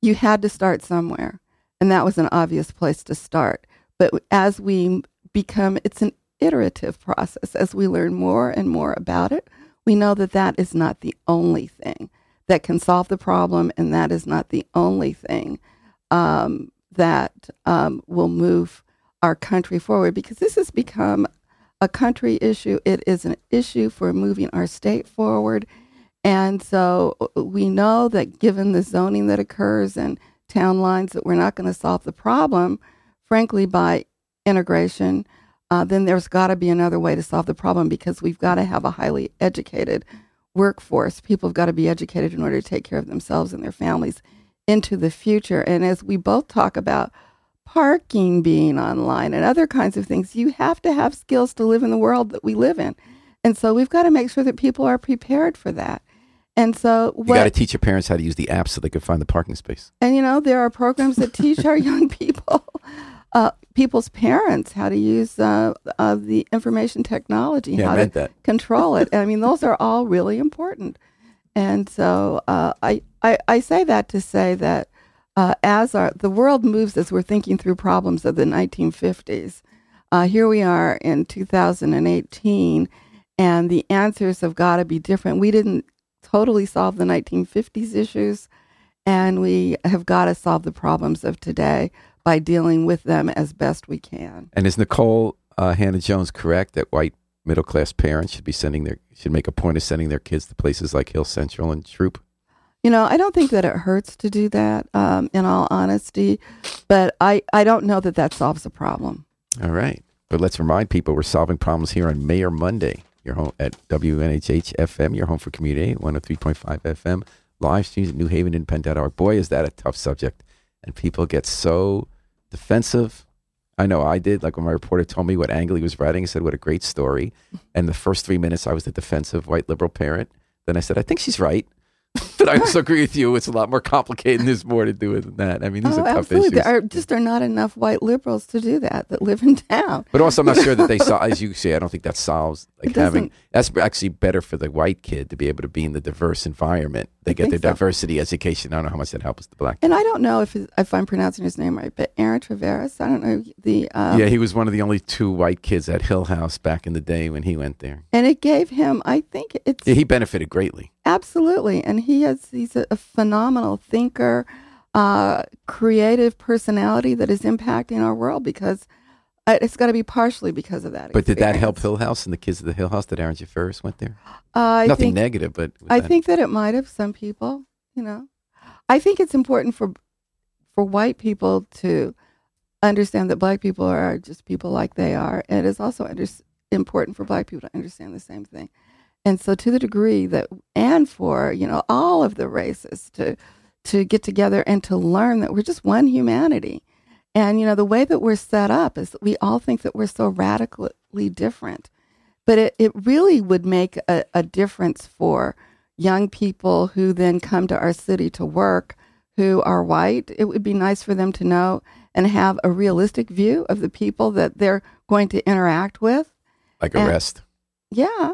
you had to start somewhere, and that was an obvious place to start. But as we become, it's an iterative process. As we learn more and more about it, we know that that is not the only thing that can solve the problem, and that is not the only thing um, that um, will move our country forward because this has become a country issue. It is an issue for moving our state forward. And so uh, we know that given the zoning that occurs and town lines, that we're not going to solve the problem, frankly, by integration. Uh, then there's got to be another way to solve the problem because we've got to have a highly educated workforce. People have got to be educated in order to take care of themselves and their families into the future. And as we both talk about parking being online and other kinds of things. You have to have skills to live in the world that we live in. And so we've got to make sure that people are prepared for that. And so what, you got to teach your parents how to use the app so they can find the parking space. And you know, there are programs that teach our young people, uh, people's parents, how to use uh, uh, the information technology, yeah, how to that. control it. I mean, those are all really important. And so uh, I, I, I say that to say that uh, as our the world moves as we're thinking through problems of the 1950s. Uh, here we are in 2018, and the answers have got to be different. We didn't totally solve the 1950s issues, and we have got to solve the problems of today by dealing with them as best we can. And is Nikole uh, Hannah Jones correct that white middle class parents should be sending their should make a point of sending their kids to places like Hill Central and Troup? You know, I don't think that it hurts to do that, um, in all honesty, but I, I don't know that that solves the problem. All right. But let's remind people we're solving problems here on Mayor Monday. Your home at WNHH FM, your home for community, 103.5 FM, live streams at newhavenindependent.org. Boy, is that a tough subject. And people get so defensive. I know I did. Like when my reporter told me what angle he was writing, I said, What a great story. And the first three minutes, I was the defensive white liberal parent. Then I said, I think she's right. but I also agree with you. It's a lot more complicated and there's more to do with that. I mean, these oh, are tough absolutely. issues. There are just are not enough white liberals to do that that live in town. But also, I'm not sure that they saw, as you say, I don't think that solves like having. That's actually better for the white kid to be able to be in the diverse environment. They I get their so. diversity education. I don't know how much that helps the black. And I don't know if if I'm pronouncing his name right, but Aaron Traveris. I don't know the. Um, yeah, he was one of the only two white kids at Hill House back in the day when he went there. and it gave him. I think it's Yeah, he benefited greatly. Absolutely, and he has he's a, a phenomenal thinker, uh, creative personality that is impacting our world because uh, it's got to be partially because of that. But did that help. Hill House and the kids of the Hill House that Aaron Jafaris went there? Uh, Nothing think, negative, but I that- think that it might have some people. You know, I think it's important for for white people to understand that black people are just people like they are, and it's also under, important for black people to understand the same thing. And so, to the degree that, and for you know all of the races to to get together and to learn that we're just one humanity, and you know the way that we're set up is that we all think that we're so radically different, but it, it really would make a, a difference for young people who then come to our city to work who are white. It would be nice for them to know and have a realistic view of the people that they're going to interact with. like and- arrest, Yeah.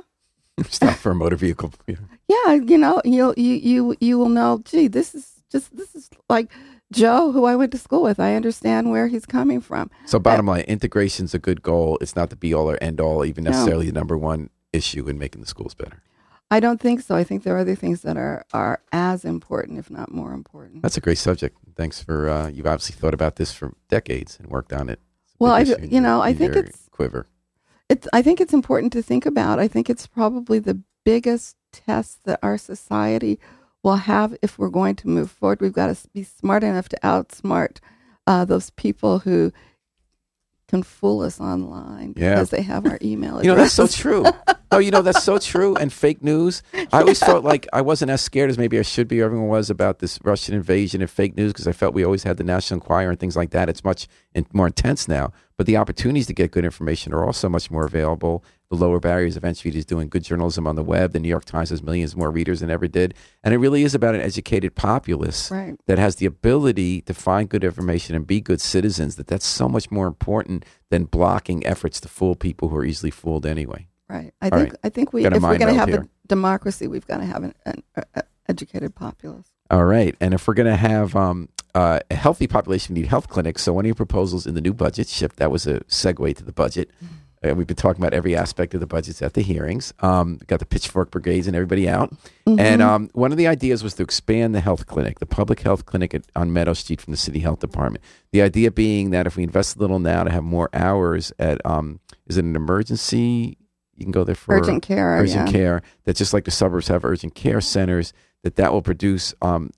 Stop for a motor vehicle. Yeah. Yeah, you know, you'll you you you will know, gee, this is just this is like Joe who I went to school with. I understand where he's coming from. So, bottom line, integration's a good goal. It's not the be all or end all, even No. necessarily the number one issue in making the schools better. I don't think so. I think there are other things that are are as important, if not more important. That's a great subject. Thanks for uh, you've obviously thought about this for decades and worked on it. Well, I- you know, I think it's- quiver. It's I think it's important to think about. I think it's probably the biggest test that our society will have if we're going to move forward. We've got to be smart enough to outsmart uh, those people who can fool us online Yeah. because they have our email address. You know, that's so true. No, you know, that's so true. And fake news. I always felt like I wasn't as scared as maybe I should be. or Everyone was about this Russian invasion and fake news because I felt we always had the National Enquirer and things like that. It's much in, more intense now. But the opportunities to get good information are also much more available. The lower barriers of entry is doing good journalism on the web. The New York Times has millions more readers than ever did. And it really is about an educated populace Right. that has the ability to find good information and be good citizens. That that's so much more important than blocking efforts to fool people who are easily fooled anyway. Right. I All think right. I think we if we're going to have here. a democracy, we've got to have an, an educated populace. All right. And if we're going to have um, uh, a healthy population, need health clinics. So, one of your proposals in the new budget shift, that was a segue to the budget. Uh, we've been talking about every aspect of the budgets at the hearings. Um, got the pitchfork brigades and everybody out. And um, one of the ideas was to expand the health clinic, the public health clinic at, on Meadow Street from the city health department. The idea being that if we invest a little now to have more hours at, um, is it an emergency? You can go there for Urgent care. urgent yeah. care that just like the suburbs have urgent care centers that that will produce um,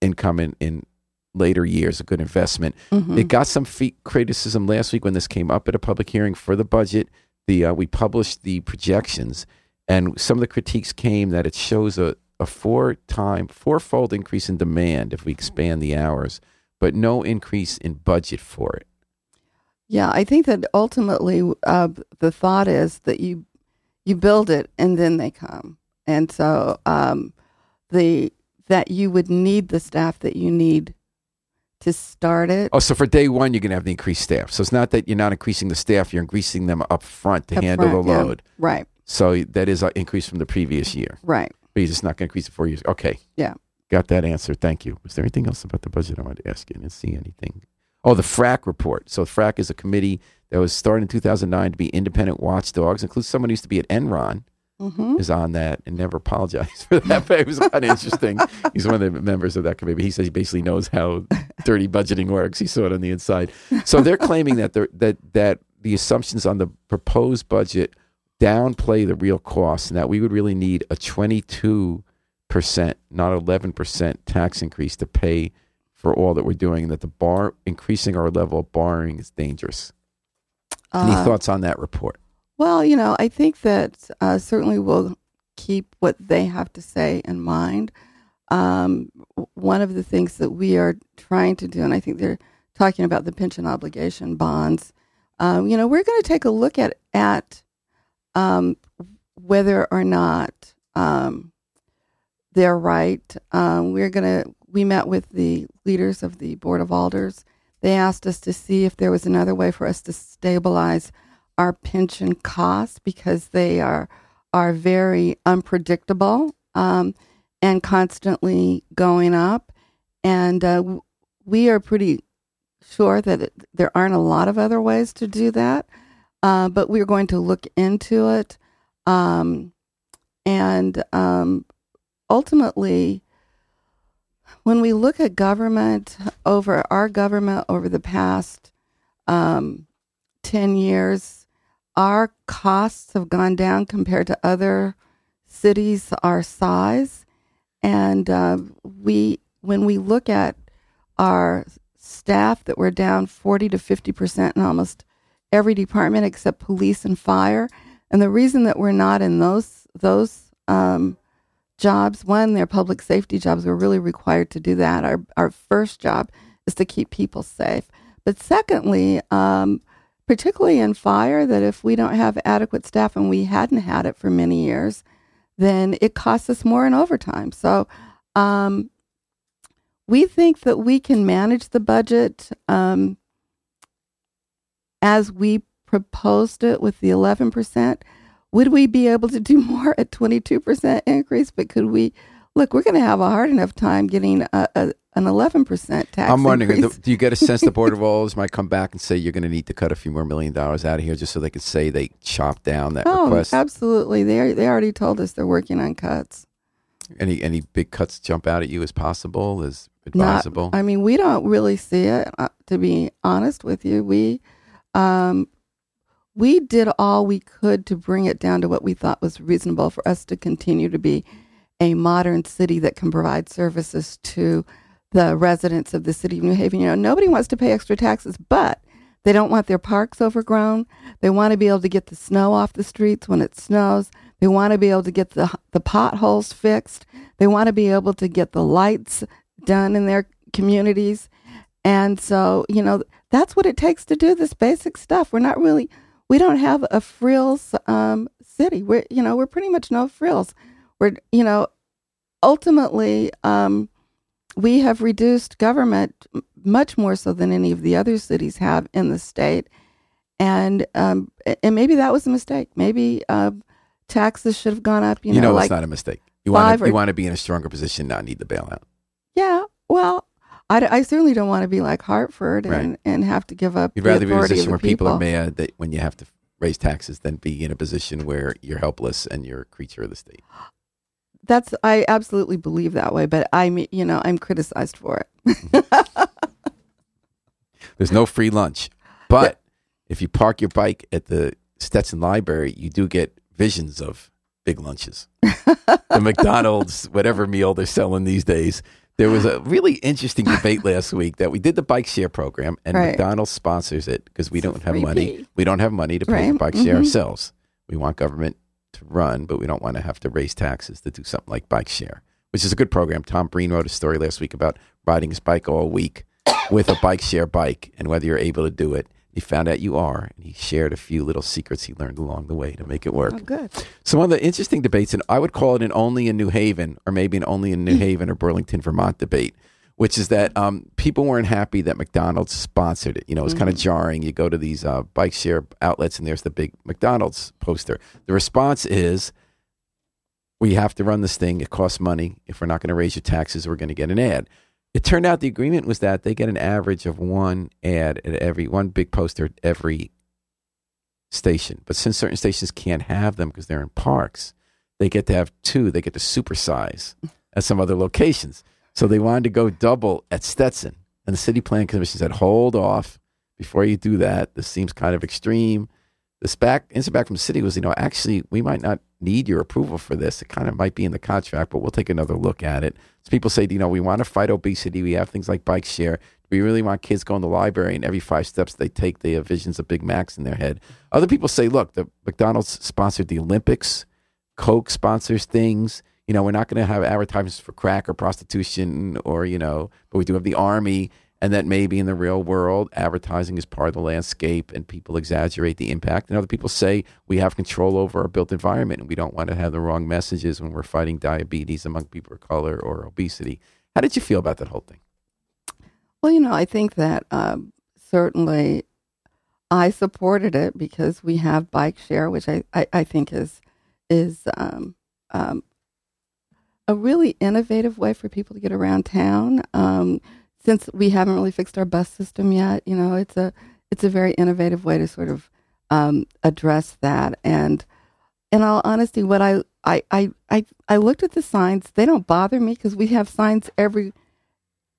income in, in later years a good investment. Mhm. it got some criticism last week when this came up at a public hearing for the budget. The uh, we published the projections and some of the critiques came that it shows a, a four time fourfold increase in demand if we expand the hours but no increase in budget for it. Yeah, I think that ultimately uh, the thought is that you you build it and then they come, and so um, the that you would need the staff that you need to start it. Oh, so for day one, you're going to have the increased staff. So it's not that you're not increasing the staff; you're increasing them up front to up handle front, the yeah. load. Right, So that is an increase from the previous year. right. But you're just not going to increase it four years. Okay. Yeah. Got that answer. Thank you. Was there anything else about the budget I wanted to ask you? I didn't see anything. Oh, the FRAC report. So FRAC is a committee that was started in 2009 to be independent watchdogs. Includes someone who used to be at Enron hmm is on that and never apologized for that. But it was kind of interesting. He's one of the members of that committee. He says he basically knows how dirty budgeting works. He saw it on the inside. So they're claiming that they're, that that the assumptions on the proposed budget downplay the real costs, and that we would really need a 22 percent, not 11 percent tax increase to pay for all that we're doing, and that the bar increasing our level of borrowing is dangerous. Any Uh, thoughts on that report? Well, you know, I think that uh, certainly we'll keep what they have to say in mind. um, one of the things that we are trying to do, and I think they're talking about the pension obligation bonds. Um, you know, we're going to take a look at at um, whether or not um, they're right. Um, we're going to. We met with the leaders of the board of alders. They asked us to see if there was another way for us to stabilize our pension costs because they are are very unpredictable um, and constantly going up. And uh, we are pretty sure that it, there aren't a lot of other ways to do that, uh, but we're going to look into it. Um, and um, ultimately, when we look at government over our government over the past um, 10 years, our costs have gone down compared to other cities our size. And uh, we, when we look at our staff that we're down 40 to 50 percent in almost every department except police and fire, and the reason that we're not in those those um, jobs, one, they're public safety jobs. We're really required to do that. Our our first job is to keep people safe. But secondly, um, particularly in fire, that if we don't have adequate staff, and we hadn't had it for many years, then it costs us more in overtime. So um, we think that we can manage the budget um, as we proposed it with the 11%. Would we be able to do more at 22% increase? But could we? Look, we're going to have a hard enough time getting a, a an 11% tax I'm wondering, increase. do you get a sense the Board of might come back and say you're going to need to cut a few more million dollars out of here just so they could say they chopped down that oh, request? absolutely. They they already told us they're working on cuts. Any any big cuts jump out at you as possible, as Not- advisable? I mean, we don't really see it. Uh, to be honest with you, we um, we did all we could to bring it down to what we thought was reasonable for us to continue to be a modern city that can provide services to the residents of the city of New Haven. You know, nobody wants to pay extra taxes, but they don't want their parks overgrown. They want to be able to get the snow off the streets when it snows. They want to be able to get the the potholes fixed. They want to be able to get the lights done in their communities. And so, you know, that's what it takes to do this basic stuff. We're not really, we don't have a frills um, city. We're, you know, we're pretty much no frills. We're, you know, ultimately, um, we have reduced government much more so than any of the other cities have in the state. And um, and maybe that was a mistake. Maybe uh, taxes should have gone up. You, you know, like it's not a mistake. You want to you want to be in a stronger position, not need the bailout. Yeah, well, I, I certainly don't want to be like Hartford and, Right. and have to give up You'd the rather be in a position where people are mad that when you have to raise taxes than be in a position where you're helpless and you're a creature of the state. That's I absolutely believe that way, but I'm you know I'm criticized for it. There's no free lunch. But if you park your bike at the Stetson Library, you do get visions of big lunches. the McDonald's, whatever meal they're selling these days. There was a really interesting debate last week that we did the bike share program and Right. McDonald's sponsors it because we It's don't have money. We don't have money to pay for Right. bike share Mhm. ourselves. We want government to run, but we don't want to have to raise taxes to do something like bike share, which is a good program. Tom Breen wrote a story last week about riding his bike all week with a bike share bike and whether you're able to do it. He found out you are, and he shared a few little secrets he learned along the way to make it work. Oh, good. So one of the interesting debates, and I would call it an only in New Haven, or maybe an only in New Haven or Burlington, Vermont debate, which is that um, people weren't happy that McDonald's sponsored it. You know, it was kind of jarring. You go to these uh, bike share outlets, and there's the big McDonald's poster. The response is, we have to run this thing. It costs money. If we're not going to raise your taxes, we're going to get an ad. It turned out the agreement was that they get an average of one ad at every one big poster at every station. But since certain stations can't have them because they're in parks, they get to have two. They get to supersize at some other locations. So they wanted to go double at Stetson. And the city plan commission said, hold off before you do that. This seems kind of extreme. This back answer back from the city was, you know, actually we might not need your approval for this. It kind of might be in the contract, but we'll take another look at it. So people say, you know, we want to fight obesity. We have things like bike share. We really want kids going to the library, and every five steps they take, they have visions of Big Macs in their head. Other people say, look, the McDonald's sponsored the Olympics, Coke sponsors things. You know, we're not going to have advertisements for crack or prostitution or, you know, but we do have the army. And that maybe in the real world, advertising is part of the landscape and people exaggerate the impact. And other people say we have control over our built environment and we don't want to have the wrong messages when we're fighting diabetes among people of color or obesity. How did you feel about that whole thing? Well, you know, I think that um, certainly I supported it because we have bike share, which I, I, I think is is um, um, a really innovative way for people to get around town. Um, since we haven't really fixed our bus system yet, you know, it's a it's a very innovative way to sort of um, address that. And in all honesty, what I I, I I I looked at the signs. They don't bother me because we have signs every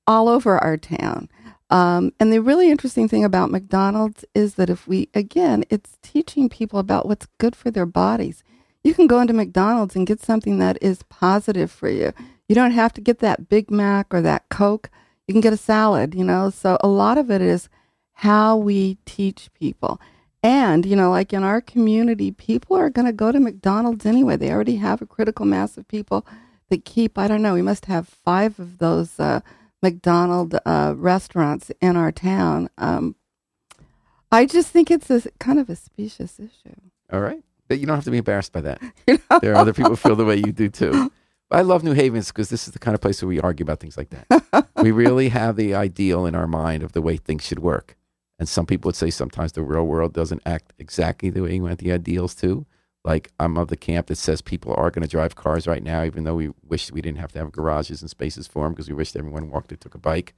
all over our town. Um, and the really interesting thing about McDonald's is that if we, again, it's teaching people about what's good for their bodies. You can go into McDonald's and get something that is positive for you. You don't have to get that Big Mac or that Coke. You can get a salad, you know. So a lot of it is how we teach people. And, you know, like in our community, people are going to go to McDonald's anyway. They already have a critical mass of people that keep, I don't know, we must have five of those uh, uh, restaurants in our town. Um, I just think it's a kind of a specious issue. All right. But you don't have to be embarrassed by that. You know? There are other people who feel the way you do too. I love New Havens because this is the kind of place where we argue about things like that. we really have the ideal in our mind of the way things should work. And some people would say sometimes the real world doesn't act exactly the way you want the ideals to. Like I'm of the camp that says people are going to drive cars right now, even though we wish we didn't have to have garages and spaces for them because we wished everyone walked or took a bike.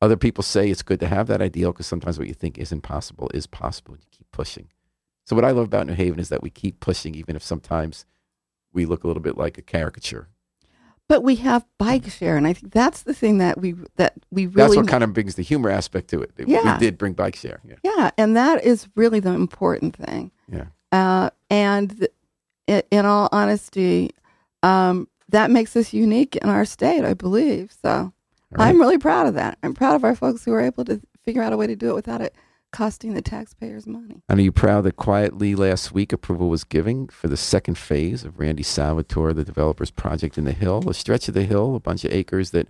Other people say it's good to have that ideal because sometimes what you think is impossible is possible. You keep pushing. So what I love about New Haven is that we keep pushing, even if sometimes we look a little bit like a caricature. But we have bike share, and I think that's the thing that we that we really. That's what kind of brings the humor aspect to it. Yeah. we did bring bike share. Yeah, yeah, and that is really the important thing. Yeah, uh, and th- in all honesty, um, that makes us unique in our state, I believe. So right. I'm really proud of that. I'm proud of our folks who were able to figure out a way to do it without it costing the taxpayers money. And are you proud that quietly last week approval was given for the second phase of Randy Salvatore, the developer's project in the Hill, a stretch of the Hill, a bunch of acres that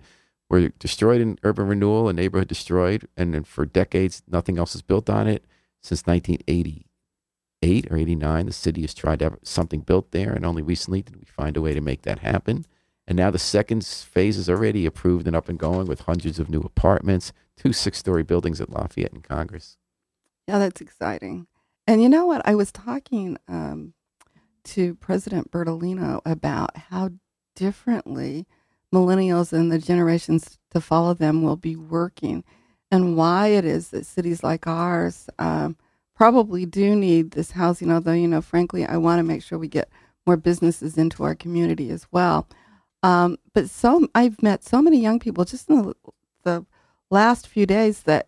were destroyed in urban renewal, a neighborhood destroyed, and then for decades nothing else is built on it. Since 1988 or 89, the city has tried to have something built there, and only recently did we find a way to make that happen. And now the second phase is already approved and up and going with hundreds of new apartments, two six story buildings at Lafayette and Congress. Yeah, that's exciting. And you know what? I was talking um, to President Bertolino about how differently millennials and the generations to follow them will be working and why it is that cities like ours um, probably do need this housing. Although, you know, frankly, I want to make sure we get more businesses into our community as well. Um, but so I've met so many young people just in the, the last few days that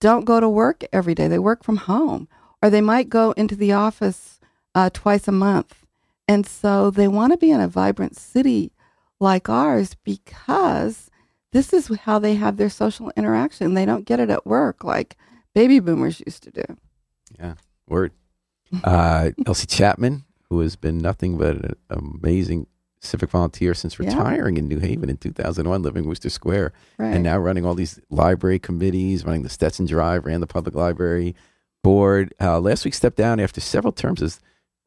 don't go to work every day. They work from home, or they might go into the office uh, twice a month. And so they want to be in a vibrant city like ours because this is how they have their social interaction. They don't get it at work like baby boomers used to do. Yeah, word. Uh, Elsie Chapman, who has been nothing but an amazing civic volunteer since retiring yeah. in New Haven in 2001, living in Wooster Square, right. and now running all these library committees, running the Stetson Drive, ran the public library board. Uh, last week, stepped down after several terms as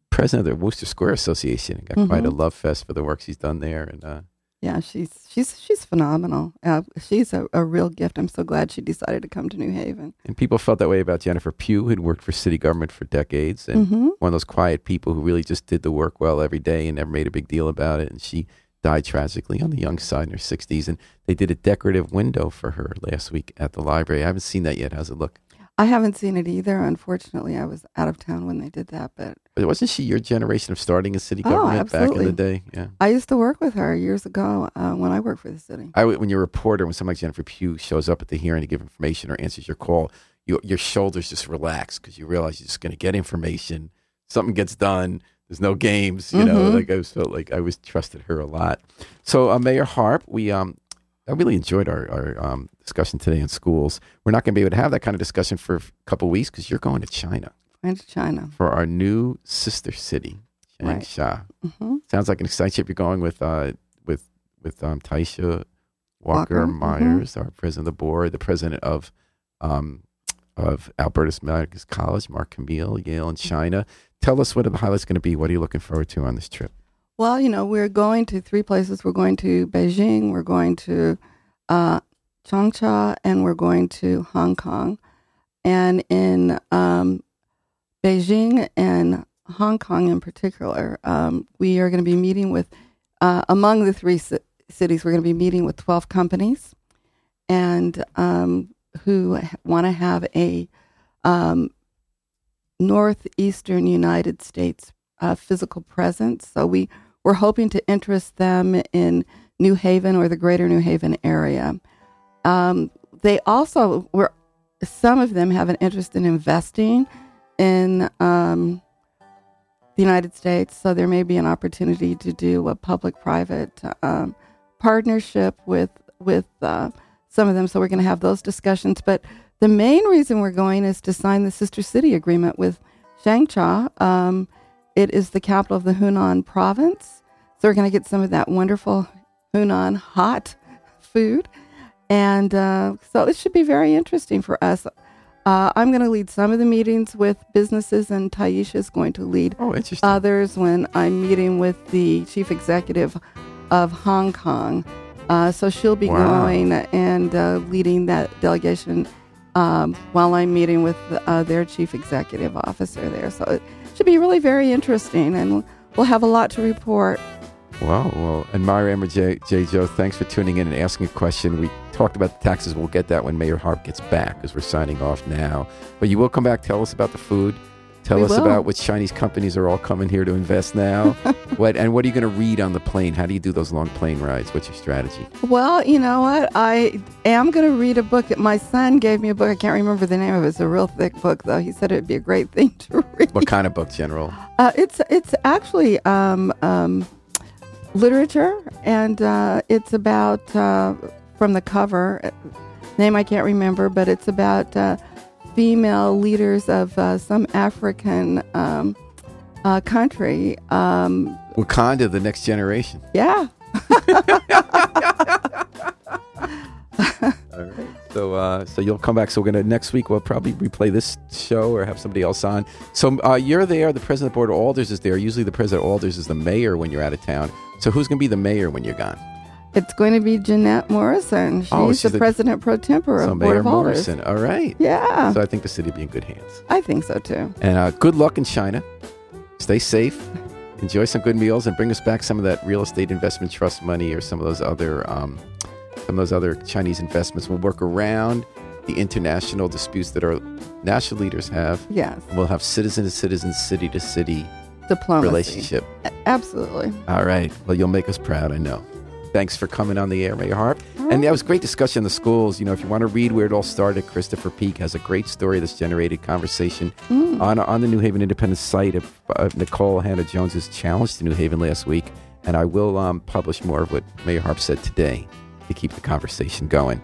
president of the Wooster Square Association. Got mm-hmm. quite a love fest for the work she's done there, and uh, yeah, she's she's she's phenomenal. Uh, she's a, a real gift. I'm so glad she decided to come to New Haven. And people felt that way about Jennifer Pugh, who'd worked for city government for decades, and mm-hmm. one of those quiet people who really just did the work well every day and never made a big deal about it. And she died tragically on the young side in her 60s. And they did a decorative window for her last week at the library. I haven't seen that yet. How's it look? I haven't seen it either. Unfortunately, I was out of town when they did that. But but wasn't she your generation of starting a city oh, government oh, back in the day? Yeah, I used to work with her years ago uh, when I worked for the city. I, when you're a reporter, when somebody like Jennifer Pugh shows up at the hearing to give information or answers your call, you, your shoulders just relax because you realize you're just going to get information. Something gets done. There's no games. You mm-hmm. know, like I felt like I was trusted her a lot. So uh, Mayor Harp, we um I really enjoyed our, our um, discussion today in schools. We're not going to be able to have that kind of discussion for a couple weeks because you're going to China. Going to China for our new sister city, Changsha. Right. Mm-hmm. Sounds like an exciting trip. You're going with uh, with um, Tyisha Walker, Walker, mhm. Myers, our president of the board, the president of um, of Albertus Magnus College, Mark Camille, Yale, and China. Tell us what are the highlights going to be. What are you looking forward to on this trip? Well, you know, we're going to three places. We're going to Beijing, we're going to uh, Changsha, and we're going to Hong Kong. And in um, Beijing and Hong Kong in particular, um, we are going to be meeting with, uh, among the three ci- cities, we're going to be meeting with 12 companies and um, who want to have a um, northeastern United States uh, physical presence. So we we're hoping to interest them in New Haven or the greater New Haven area. Um, they also were some of them have an interest in investing in um, the United States. So there may be an opportunity to do a public-private um, partnership with with uh, some of them. So we're going to have those discussions. But the main reason we're going is to sign the sister city agreement with Changsha. Um, it is the capital of the Hunan province. So we're going to get some of that wonderful Hunan hot food. And uh, so it should be very interesting for us. Uh, I'm going to lead some of the meetings with businesses, and Tyisha is going to lead Oh, others when I'm meeting with the chief executive of Hong Kong. Uh, so she'll be Wow. going and uh, leading that delegation um, while I'm meeting with uh, their chief executive officer there. So should be really very interesting, and we'll have a lot to report. Wow. Well, and Myra Emmer J, J. Joe, thanks for tuning in and asking a question. We talked about the taxes. We'll get that when Mayor Harp gets back because we're signing off now. But you will come back, tell us about the food. Tell We us will. about which Chinese companies are all coming here to invest now. what and what are you going to read on the plane? How do you do those long plane rides? What's your strategy? Well, you know what? I am going to read a book. My son gave me a book. I can't remember the name of it. It's a real thick book, though. He said it'd be a great thing to read. What kind of book, General? Uh, it's it's actually um, um, literature, and uh, it's about uh, from the cover name I can't remember, but it's about uh, female leaders of uh, some African um, uh, country. Um, Wakanda, the next generation. yeah, All right. So, uh, so you'll come back. So we're gonna next week. We'll probably replay this show or have somebody else on. So uh, you're there. The president of the board of Alders is there. Usually, the president of Alders is the mayor when you're out of town. So who's gonna be the mayor when you're gone? It's going to be Jeanette Morrison. She's, Oh, she's the the- president pro tempore So of Board Mayor of Alders. Morrison. All right. Yeah, So I think the city will be in good hands. I think so too. And uh, good luck in China. Stay safe. Enjoy some good meals and bring us back some of that real estate investment trust money or some of those other um, some of those other Chinese investments. We'll work around the international disputes that our national leaders have. Yes, We'll have citizen to citizen, city to city diplomacy. relationship. Absolutely. All right. Well, you'll make us proud, I know. Thanks for coming on the air, Mayor Harp. And that was great discussion in the schools. You know, if you want to read where it all started, Christopher Peak has a great story that's generated conversation Mm. on on the New Haven Independent site of, of Nikole Hannah Jones's challenge to New Haven last week. And I will um, publish more of what Mayor Harp said today to keep the conversation going.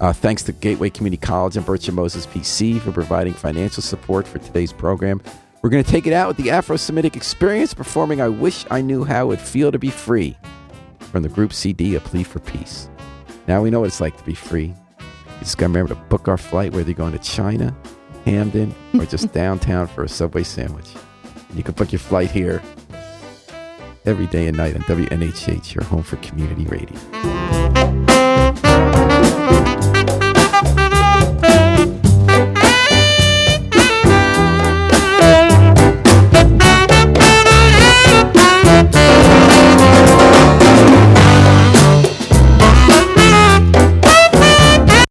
Uh, thanks to Gateway Community College and Berchem Moses PC for providing financial support for today's program. We're going to take it out with the Afro Semitic Experience performing I Wish I Knew How It Would Feel to Be Free from the group CD, A Plea for Peace. Now we know what it's like to be free. You just got to remember to book our flight, whether you're going to China, Hamden, or just downtown for a Subway sandwich. And you can book your flight here every day and night on WNHH, your home for community radio.